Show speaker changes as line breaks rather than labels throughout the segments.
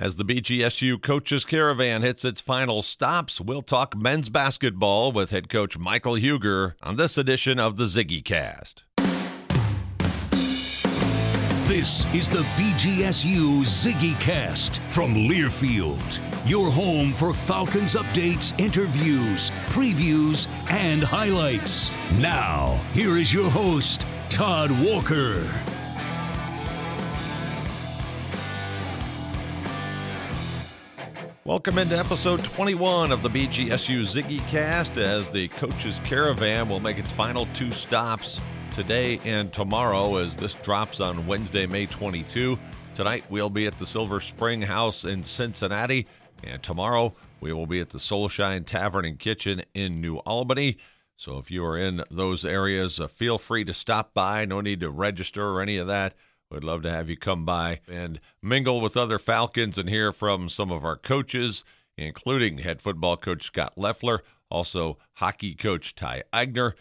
As the BGSU Coaches Caravan hits its final stops, we'll talk men's basketball with head coach Michael Huger on this edition of the Ziggy Cast.
This is the BGSU Ziggy Cast from Learfield, your home for Falcons updates, interviews, previews, and highlights. Now, here is your host, Todd Walker.
Welcome into episode 21 of the BGSU Ziggy Cast as the Coaches Caravan will make its final two stops today and tomorrow as this drops on Wednesday, May 22. Tonight we'll be at the Silver Spring House in Cincinnati, and tomorrow we will be at the Soulshine Tavern and Kitchen in New Albany. So if you are in those areas, uh, feel free to stop by. No need to register or any of that. We'd love to have you come by and mingle with other Falcons and hear from some of our coaches, including head football coach Scott Loeffler, also hockey coach Ty Eigner,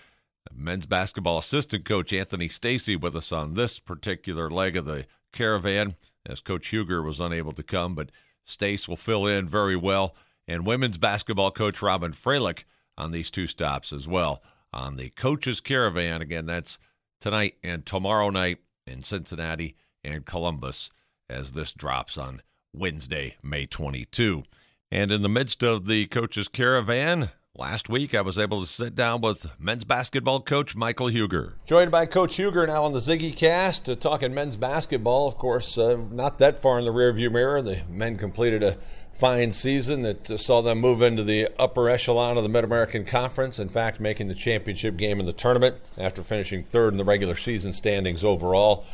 men's basketball assistant coach Anthony Stacey with us on this particular leg of the caravan, as Coach Huger was unable to come, but Stace will fill in very well, and women's basketball coach Robyn Fralick on these two stops as well on the coaches caravan. Again, that's tonight and tomorrow night in Cincinnati and Columbus as this drops on Wednesday, May 22. And in the midst of the coaches' caravan, last week I was able to sit down with men's basketball coach Michael Huger. Joined by Coach Huger now on the Ziggy Cast, uh, talking men's basketball. Of course, uh, not that far in the rearview mirror. The men completed a fine season that uh, saw them move into the upper echelon of the Mid American Conference. In fact, making the championship game in the tournament after finishing third in the regular season standings overall.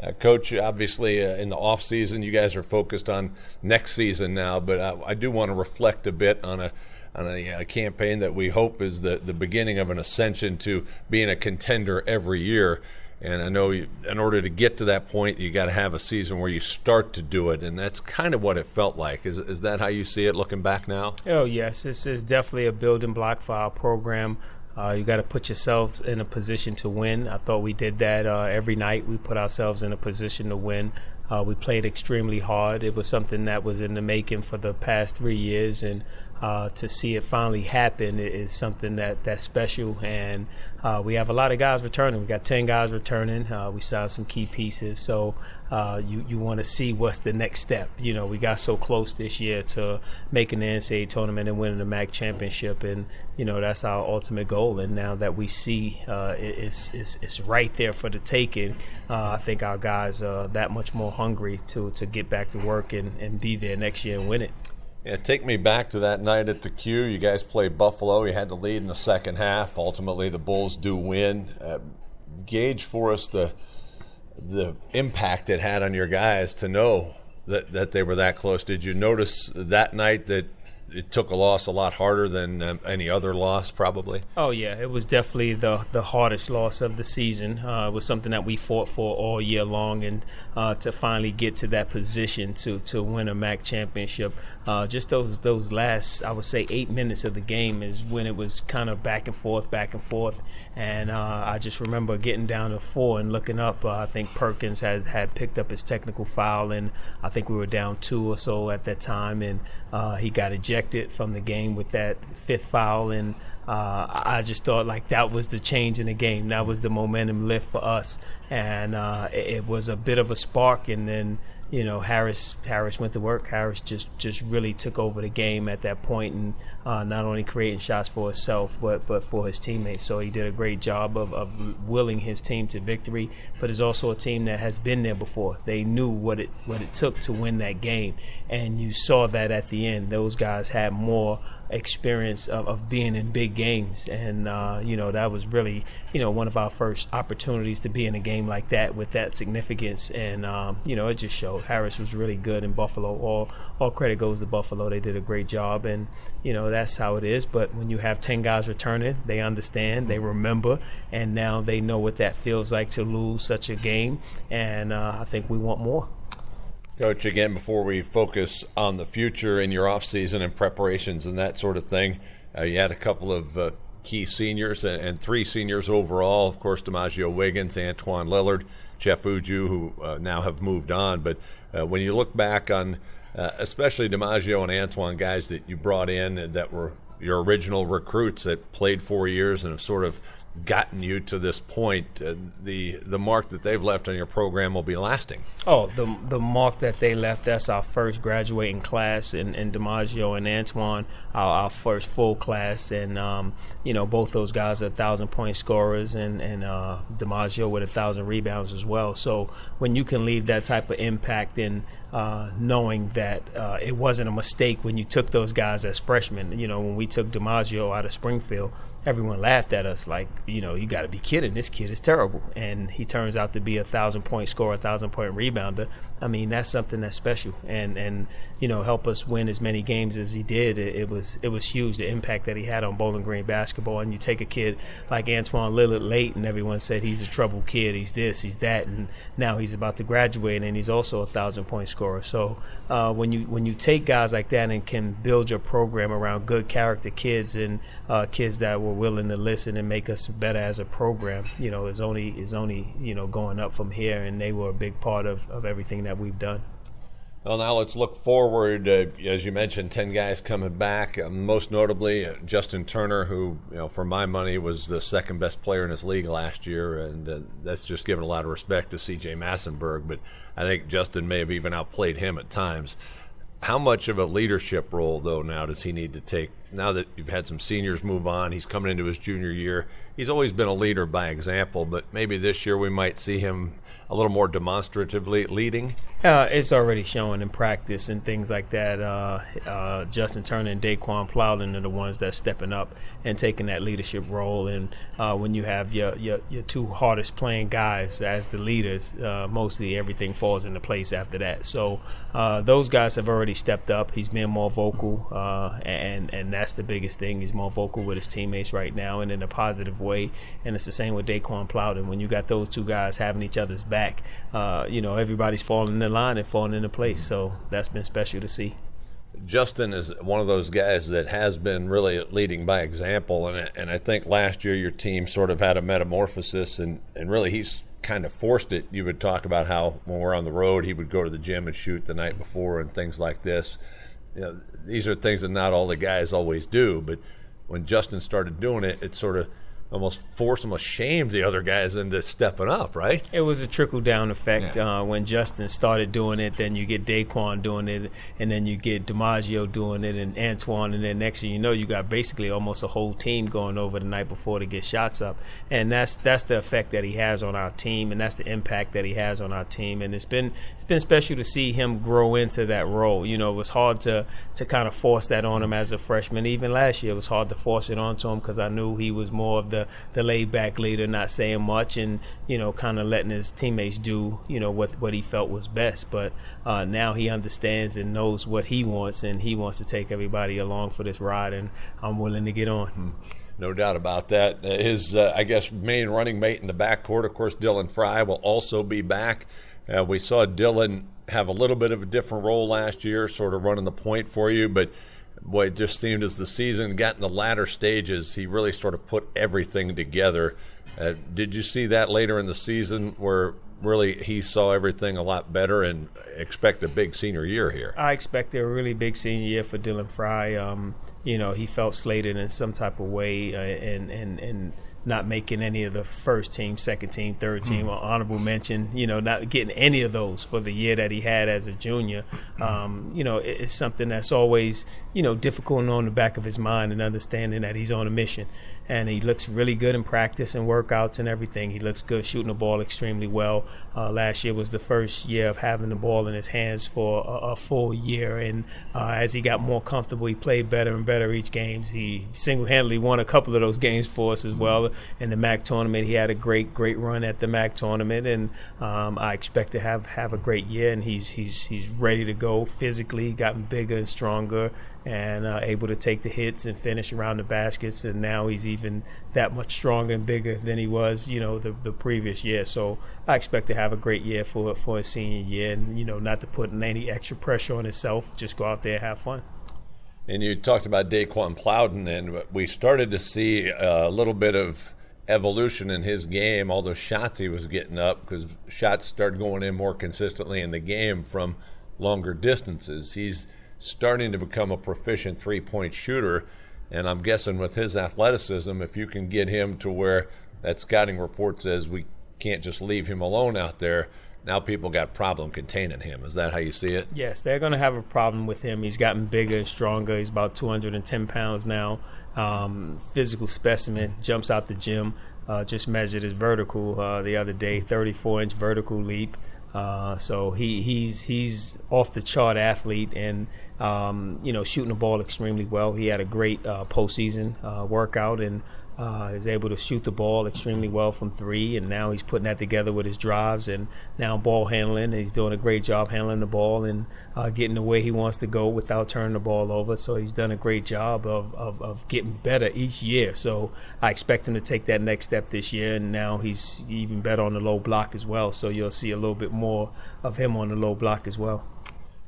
Uh, Coach, obviously, uh, in the off season, you guys are focused on next season now, but uh, I do want to reflect a bit on a on a, a, campaign that we hope is the, the beginning of an ascension to being a contender every year. And I know you, in order to get to that point, you got to have a season where you start to do it, and that's kind of what it felt like. Is is that how you see it looking back now?
Oh yes, this is definitely a building block for our program. Uh, you got to put yourselves in a position to win. I thought we did that uh, every night. We put ourselves in a position to win. Uh, we played extremely hard. It was something that was in the making for the past three years, and uh, to see it finally happen is something that that's special. And uh, we have a lot of guys returning. We got ten guys returning. Uh, we signed some key pieces, so uh, you you want to see what's the next step. You know, we got so close this year to making the NCAA tournament and winning the MAC championship, and you know that's our ultimate goal. And now that we see uh, it's, it's it's right there for the taking, I think our guys are that much more hungry to to get back to work and, and be there next year and win it.
Yeah, take me back to that night at the Q. You guys played Buffalo. You had to lead in the second half. Ultimately, the Bulls do win. Uh, gauge for us the the impact it had on your guys to know that, that they were that close. Did you notice that night that it took a loss a lot harder than um, any other loss, probably.
Oh yeah, it was definitely the the hardest loss of the season. Uh, it was something that we fought for all year long, and uh, to finally get to that position to to win a MAC championship, uh, just those those last I would say eight minutes of the game is when it was kind of back and forth, back and forth, and uh, I just remember getting down to four and looking up. Uh, I think Perkins had had picked up his technical foul, and I think we were down two or so at that time, and uh, he got ejected ejected from the game with that fifth foul, and uh, I just thought like that was the change in the game. That was the momentum lift for us, and uh, it, it was a bit of a spark, and then you know Harris Harris went to work. Harris just just really took over the game at that point, and uh, not only creating shots for himself but but for his teammates. So he did a great job of, of willing his team to victory. But it's also a team that has been there before. They knew what it what it took to win that game, and you saw that at the end. Those guys had more experience of, of being in big games. And, uh, you know, that was really, you know, one of our first opportunities to be in a game like that with that significance. And, um, you know, it just showed Harris was really good in Buffalo. All, all credit goes to Buffalo. They did a great job. And, you know, that's how it is. But when you have 10 guys returning, they understand, they remember, and now they know what that feels like to lose such a game. And uh, I think we want more.
Coach, again, before we focus on the future in your offseason and preparations and that sort of thing, uh, you had a couple of uh, key seniors and, and, three seniors overall. Of course, Demajeo Wiggins, Antwon Lillard, Jeff Uju, who uh, now have moved on. But uh, when you look back on, uh, especially Demajeo and Antwon, guys that you brought in that were your original recruits that played four years and have sort of gotten you to this point, uh, the the mark that they've left on your program will be lasting.
Oh, the the mark that they left. That's our first graduating class, and, and Demajeo and Antwon, our, our first full class, and um, you know both those guys are thousand point scorers, and and uh, Demajeo with a thousand rebounds as well. So when you can leave that type of impact in uh, knowing that uh, it wasn't a mistake when you took those guys as freshmen. You know, when we took Demajeo out of Springfield, everyone laughed at us like, you know, you got to be kidding. This kid is terrible. And he turns out to be a thousand point scorer, a thousand point rebounder. I mean, that's something that's special. And, and you know, help us win as many games as he did. It, it was it was huge, the impact that he had on Bowling Green basketball. And you take a kid like Antwon Lillard late, and everyone said he's a troubled kid. He's this, he's that. And now he's about to graduate, and he's also a thousand point scorer. So uh, when you when you take guys like that and can build your program around good character kids and uh, kids that were willing to listen and make us better as a program. You know, is only is only you know going up from here, and they were a big part of, of everything that we've done.
Well, now let's look forward. Uh, as you mentioned, ten guys coming back. Uh, most notably, uh, Justin Turner, who, you know, for my money, was the second best player in his league last year, and uh, that's just giving a lot of respect to C.J. Massinburg. But I think Justin may have even outplayed him at times. How much of a leadership role, though, now does he need to take? Now that you've had some seniors move on, he's coming into his junior year. He's always been a leader by example, but maybe this year we might see him a little more demonstratively leading?
Uh, it's already showing in practice and things like that. Uh, uh, Justin Turner and Daeqwon Plowden are the ones that's stepping up and taking that leadership role. And uh, when you have your, your, your two hardest playing guys as the leaders, uh, mostly everything falls into place after that. So uh, those guys have already stepped up. He's been more vocal, and and that's the biggest thing. He's more vocal with his teammates right now, and in a positive way. And it's the same with Daeqwon Plowden. When you got those two guys having each other's back back, uh, you know, everybody's falling in line and falling into place. So that's been special to see.
Justin is one of those guys that has been really leading by example, and and I think last year your team sort of had a metamorphosis, and and really he's kind of forced it. You would talk about how when we're on the road, he would go to the gym and shoot the night before, and things like this. You know, these are things that not all the guys always do, but when Justin started doing it, it sort of almost forced, almost shamed the other guys into stepping up, right?
It was a trickle down effect.
Yeah.
Uh, when Justin started doing it, then you get Daeqwon doing it, and then you get Demajeo doing it, and Antwon, and then next thing you know, you got basically almost a whole team going over the night before to get shots up, and that's that's the effect that he has on our team, and that's the impact that he has on our team, and it's been it's been special to see him grow into that role. You know, it was hard to to kind of force that on him as a freshman. Even last year, it was hard to force it onto him because I knew he was more of the the laid back leader, not saying much, and you know, kind of letting his teammates do you know what what he felt was best. But uh, now he understands and knows what he wants, and he wants to take everybody along for this ride, and I'm willing to get on.
No doubt about that. Uh, His, uh, I guess, main running mate in the backcourt, of course, Dylan Frye will also be back. Uh, we saw Dylan have a little bit of a different role last year, sort of running the point for you, but boy, it just seemed as the season got in the latter stages, he really sort of put everything together. Uh, did you see that later in the season where really he saw everything a lot better and expect a big senior year here?
I expected a really big senior year for Dylan Frye. Um, you know, he felt slated in some type of way, uh, and and and not making any of the first team, second team, third team, or honorable mention. You know, not getting any of those for the year that he had as a junior. Um, you know, it, it's something that's always you know difficult and on the back of his mind and understanding that he's on a mission. And he looks really good in practice and workouts and everything. He looks good shooting the ball extremely well. Uh, last year was the first year of having the ball in his hands for a, a full year, and uh, as he got more comfortable, he played better and better each game. He single-handedly won a couple of those games for us as well. In the MAC tournament, he had a great, great run at the MAC tournament, and um, I expect to have have a great year. And he's he's he's ready to go physically, gotten bigger and stronger, and uh, able to take the hits and finish around the baskets. And now he's even that much stronger and bigger than he was, you know, the, the previous year. So I expect to have a great year for for his senior year, and you know, not to put any extra pressure on himself. Just go out there and have fun.
And you talked about Daeqwon Plowden, and we started to see a little bit of evolution in his game, all those shots he was getting up, because shots started going in more consistently in the game from longer distances. He's starting to become a proficient three point shooter, and I'm guessing with his athleticism, if you can get him to where that scouting report says we can't just leave him alone out there, now people got problem containing him. Is that how you see it?
Yes, they're going to have a problem with him. He's gotten bigger and stronger. He's about 210 pounds now. Um, physical specimen, jumps out the gym. Uh, just measured his vertical uh, the other day, 34 inch vertical leap. Uh, so he, he's he's off the chart athlete and um, you know shooting the ball extremely well. He had a great uh, postseason uh, workout and uh, is able to shoot the ball extremely well from three. And now he's putting that together with his drives and now ball handling. He's doing a great job handling the ball and uh, getting the way he wants to go without turning the ball over. So he's done a great job of, of, of getting better each year. So I expect him to take that next step this year. And now he's even better on the low block as well. So you'll see a little bit more of him on the low block as well.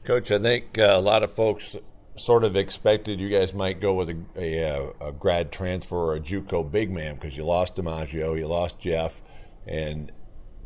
Coach, I think uh, a lot of folks sort of expected you guys might go with a, a, a grad transfer or a JUCO big man because you lost Demajeo, you lost Jeff, and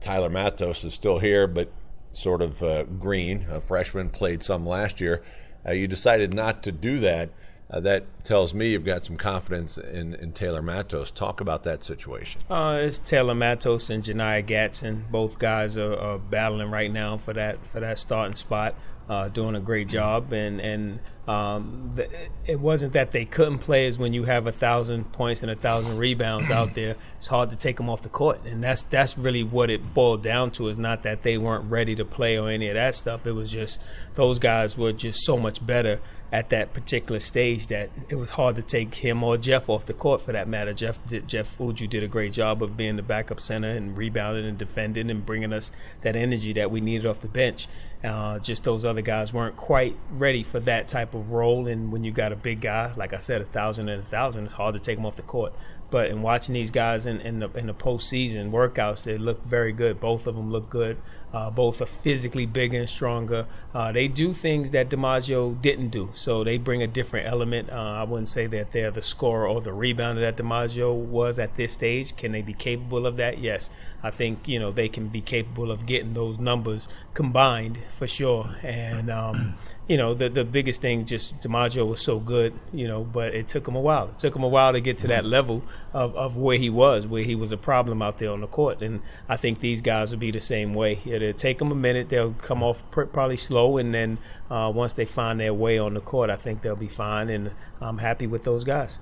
Tyler Matos is still here, but sort of uh, green. A freshman played some last year. Uh, you decided not to do that. Uh, that tells me you've got some confidence in, in Taylor Matos. Talk about that situation.
Uh, it's Taylor Matos and Janiah Gatson. Both guys are, are, battling right now for that for that starting spot. Uh, doing a great job, and and um, the, it wasn't that they couldn't play. Is when you have a thousand points and a thousand rebounds out there, it's hard to take them off the court, and that's that's really what it boiled down to. Is not that they weren't ready to play or any of that stuff. It was just those guys were just so much better at that particular stage that it was hard to take him or Jeff off the court for that matter. Jeff did, Jeff Uju did a great job of being the backup center and rebounding and defending and bringing us that energy that we needed off the bench. Uh, just those other guys weren't quite ready for that type of role. And when you got a big guy, like I said, a thousand and a thousand, it's hard to take him off the court. But in watching these guys in, in the in the postseason workouts, they look very good. Both of them look good. Uh, both are physically bigger and stronger. Uh, they do things that Demajeo didn't do, so they bring a different element. Uh, I wouldn't say that they're the scorer or the rebounder that Demajeo was at this stage. Can they be capable of that? Yes, I think you know they can be capable of getting those numbers combined for sure. And um, you know, the the biggest thing just Demajeo was so good, you know, but it took him a while. It took him a while to get to that level of, of where he was, where he was a problem out there on the court. And I think these guys will be the same way. It'll take them a minute. They'll come off pr- probably slow, and then uh, once they find their way on the court, I think they'll be fine. And I'm happy with those guys.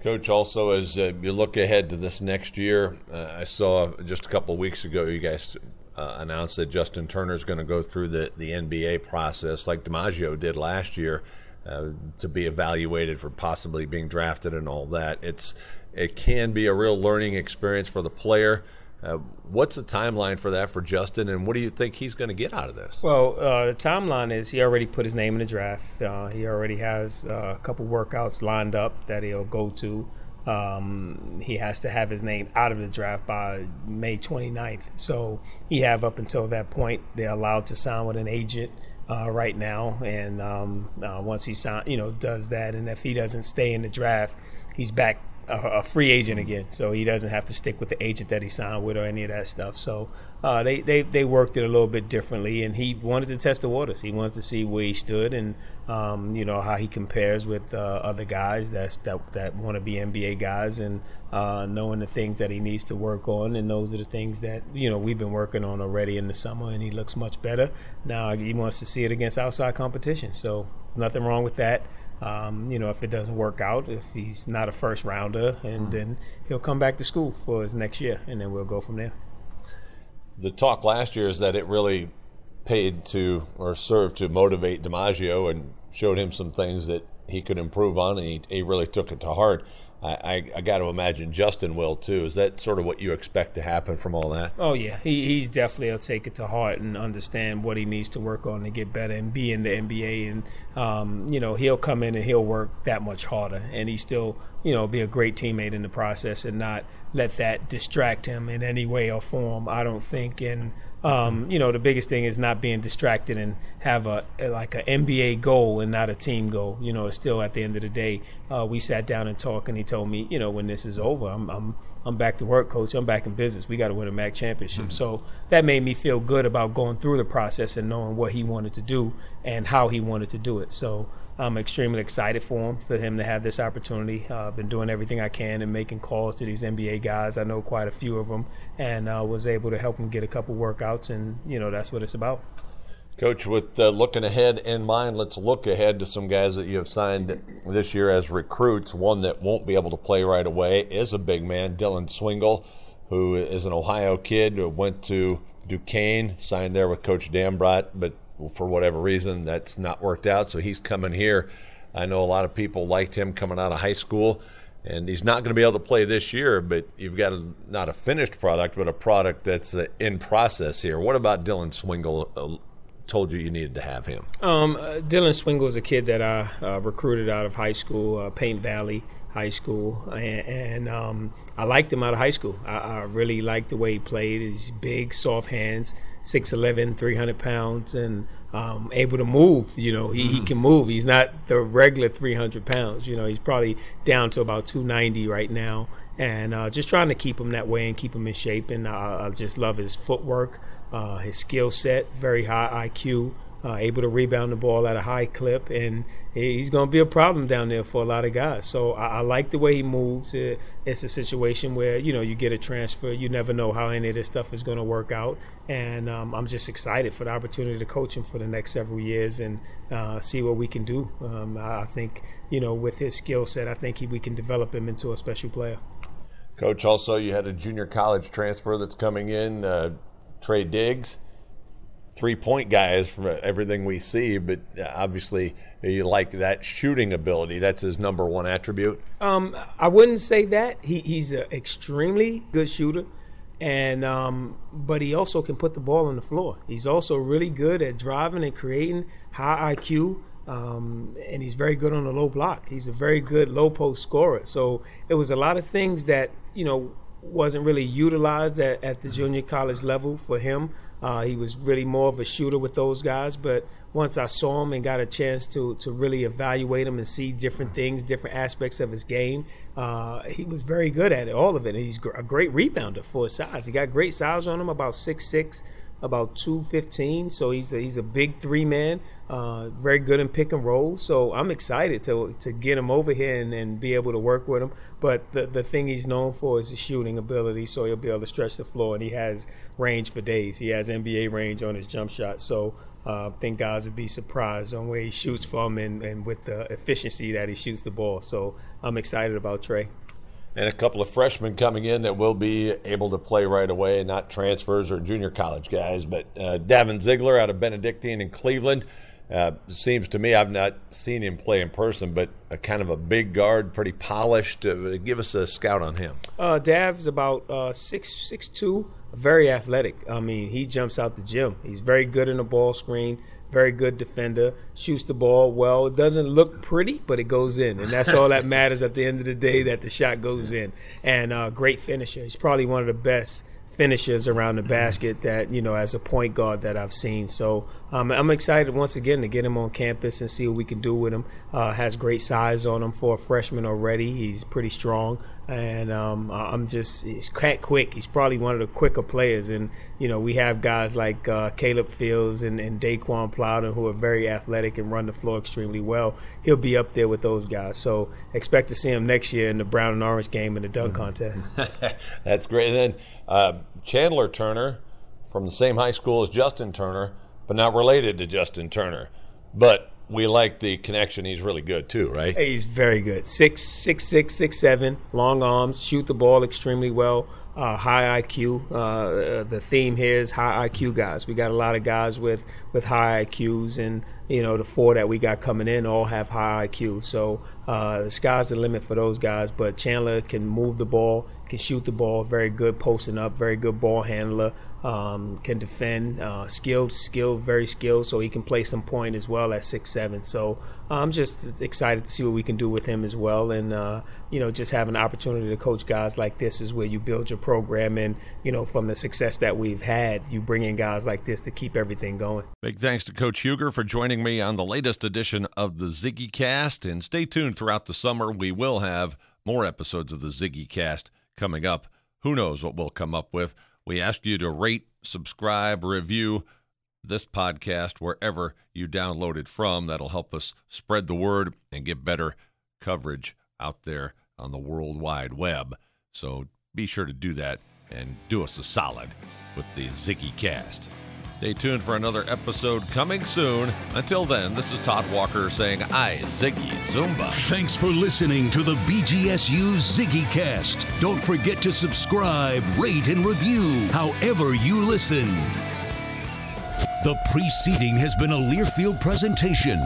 Coach, also as uh, you look ahead to this next year, uh, I saw just a couple of weeks ago you guys uh, announced that Justin Turner is going to go through the, the NBA process like Demajeo did last year uh, to be evaluated for possibly being drafted and all that. It's it can be a real learning experience for the player. Uh, what's the timeline for that for Justin, and what do you think he's going to get out of this?
Well, uh, the timeline is he already put his name in the draft. Uh, he already has uh, a couple workouts lined up that he'll go to. Um, he has to have his name out of the draft by May 29th. So he have up until that point. They're allowed to sign with an agent uh, right now, and um, uh, once he sign, you know, does that, and if he doesn't stay in the draft, he's back a, a, free agent again, so he doesn't have to stick with the agent that he signed with or any of that stuff. So uh, they, they they worked it a little bit differently, and he wanted to test the waters. He wanted to see where he stood and um, you know how he compares with uh, other guys that's, that that want to be NBA guys, and uh, knowing the things that he needs to work on, and those are the things that you know we've been working on already in the summer, and he looks much better now. He wants to see it against outside competition, so there's nothing wrong with that. Um, you know, if it doesn't work out, if he's not a first rounder, and mm-hmm. then he'll come back to school for his next year, and then we'll go from there.
The talk last year is that it really paid to or served to motivate Demajeo and showed him some things that he could improve on, and he, he really took it to heart. I, I, I got to imagine Justin will too. Is that sort of what you expect to happen from all that?
Oh yeah, he he's definitely will take it to heart and understand what he needs to work on to get better and be in the NBA. And um, you know he'll come in and he'll work that much harder, and he still you know be a great teammate in the process and not let that distract him in any way or form. I don't think. And um, you know, the biggest thing is not being distracted and have a, like an NBA goal and not a team goal. You know, it's still at the end of the day. Uh, we sat down and talked, and he told me, you know, when this is over, I'm I'm I'm back to work, coach. I'm back in business. We got to win a MAC championship. Mm-hmm. So that made me feel good about going through the process and knowing what he wanted to do and how he wanted to do it. So I'm extremely excited for him, for him to have this opportunity. Uh, I've been doing everything I can and making calls to these NBA guys. I know quite a few of them, and uh, was able to help him get a couple workouts, and you know that's what it's about.
Coach, with uh, looking ahead in mind, let's look ahead to some guys that you have signed this year as recruits. One that won't be able to play right away is a big man, Dylan Swingle, who is an Ohio kid who went to Duquesne, signed there with Coach Dambrot, but for whatever reason, that's not worked out. So he's coming here. I know a lot of people liked him coming out of high school, and he's not going to be able to play this year. But you've got a, not a finished product, but a product that's uh, in process here. What about Dylan Swingle? Told you you needed to have him?
Um, uh, Dylan Swingle is a kid that I uh, recruited out of high school, uh, Paint Valley High School, and, and um, I liked him out of high school. I, I, really liked the way he played. He's big, soft hands, 6'11", 300 pounds, and um, able to move. You know, he, mm-hmm. he can move. He's not the regular 300 pounds. You know, he's probably down to about 290 right now. And uh, just trying to keep him that way and keep him in shape. And uh, I just love his footwork, uh, his skill set, very high IQ uh, able to rebound the ball at a high clip, and he's going to be a problem down there for a lot of guys. So I, I like the way he moves. It, it's a situation where you know you get a transfer, you never know how any of this stuff is going to work out, and um, I'm just excited for the opportunity to coach him for the next several years and uh, see what we can do. Um, I think you know with his skill set, I think he, we can develop him into a special player.
Coach, also you had a junior college transfer that's coming in, uh, Trey Diggs three point guys from everything we see, but obviously you like that shooting ability. That's his number one attribute.
Um, I wouldn't say that. He, he's an extremely good shooter, and um, but he also can put the ball on the floor. He's also really good at driving and creating high IQ. Um, and he's very good on the low block. He's a very good low post scorer. So it was a lot of things that you know wasn't really utilized at, at the junior college level for him. Uh, he was really more of a shooter with those guys, but once I saw him and got a chance to to really evaluate him and see different things, different aspects of his game, uh, he was very good at it, all of it. And he's a great rebounder for his size. He got great size on him, about six six, about 215. So he's a, he's a big three man, uh, very good in pick and roll. So I'm excited to to get him over here and, and be able to work with him. But the the thing he's known for is his shooting ability. So he'll be able to stretch the floor, and he has range for days. He has NBA range on his jump shot. So uh, I think guys would be surprised on where he shoots from and, and with the efficiency that he shoots the ball. So I'm excited about Trey
and a couple of freshmen coming in that will be able to play right away, not transfers or junior college guys. But uh, Davin Ziegler out of Benedictine in Cleveland. Uh, seems to me I've not seen him play in person, but a kind of a big guard, pretty polished. Uh, give us a scout on him.
Uh, Dav's about uh, six six two, very athletic. I mean, he jumps out the gym. He's very good in the ball screen very good defender, shoots the ball well. It doesn't look pretty, but it goes in, and that's all that matters at the end of the day. That the shot goes in, and uh, great finisher. He's probably one of the best finishers around the basket that you know as a point guard that I've seen. So um, I'm excited once again to get him on campus and see what we can do with him. Uh, has great size on him for a freshman already. He's pretty strong, and um, I'm just he's quick. He's probably one of the quicker players. And you know we have guys like uh, Caleb Fields and, and Daeqwon Plowden who are very athletic and run the floor extremely well. He'll be up there with those guys. So expect to see him next year in the brown and orange game in the dunk mm-hmm. contest.
That's great. And then uh, Chandler Turner from the same high school as Justin Turner, but not related to Justin Turner. But we like the connection. He's really good too, right?
He's very good. Six, six, six, six, seven. Long arms, shoot the ball extremely well. Uh, high IQ. Uh, the theme here is high IQ guys. We got a lot of guys with with high IQs, and you know the four that we got coming in all have high IQ. So uh, the sky's the limit for those guys. But Chandler can move the ball, can shoot the ball, very good posting up, very good ball handler um, can defend, uh, skilled, skilled, very skilled, so he can play some point as well at six seven. So I'm just excited to see what we can do with him as well, and uh, you know, just having an opportunity to coach guys like this is where you build your program, and you know, from the success that we've had, you bring in guys like this to keep everything going.
Big thanks to Coach Huger for joining me on the latest edition of the Ziggy Cast, and stay tuned throughout the summer. We will have more episodes of the Ziggy Cast coming up. Who knows what we'll come up with? We ask you to rate, subscribe, review this podcast wherever you download it from. That'll help us spread the word and get better coverage out there on the World Wide Web. So be sure to do that and do us a solid with the Ziggy Cast. Stay tuned for another episode coming soon. Until then, this is Todd Walker saying, I, Ziggy Zoomba.
Thanks for listening to the BGSU Ziggy Cast. Don't forget to subscribe, rate, and review however you listen. The preceding has been a Learfield presentation.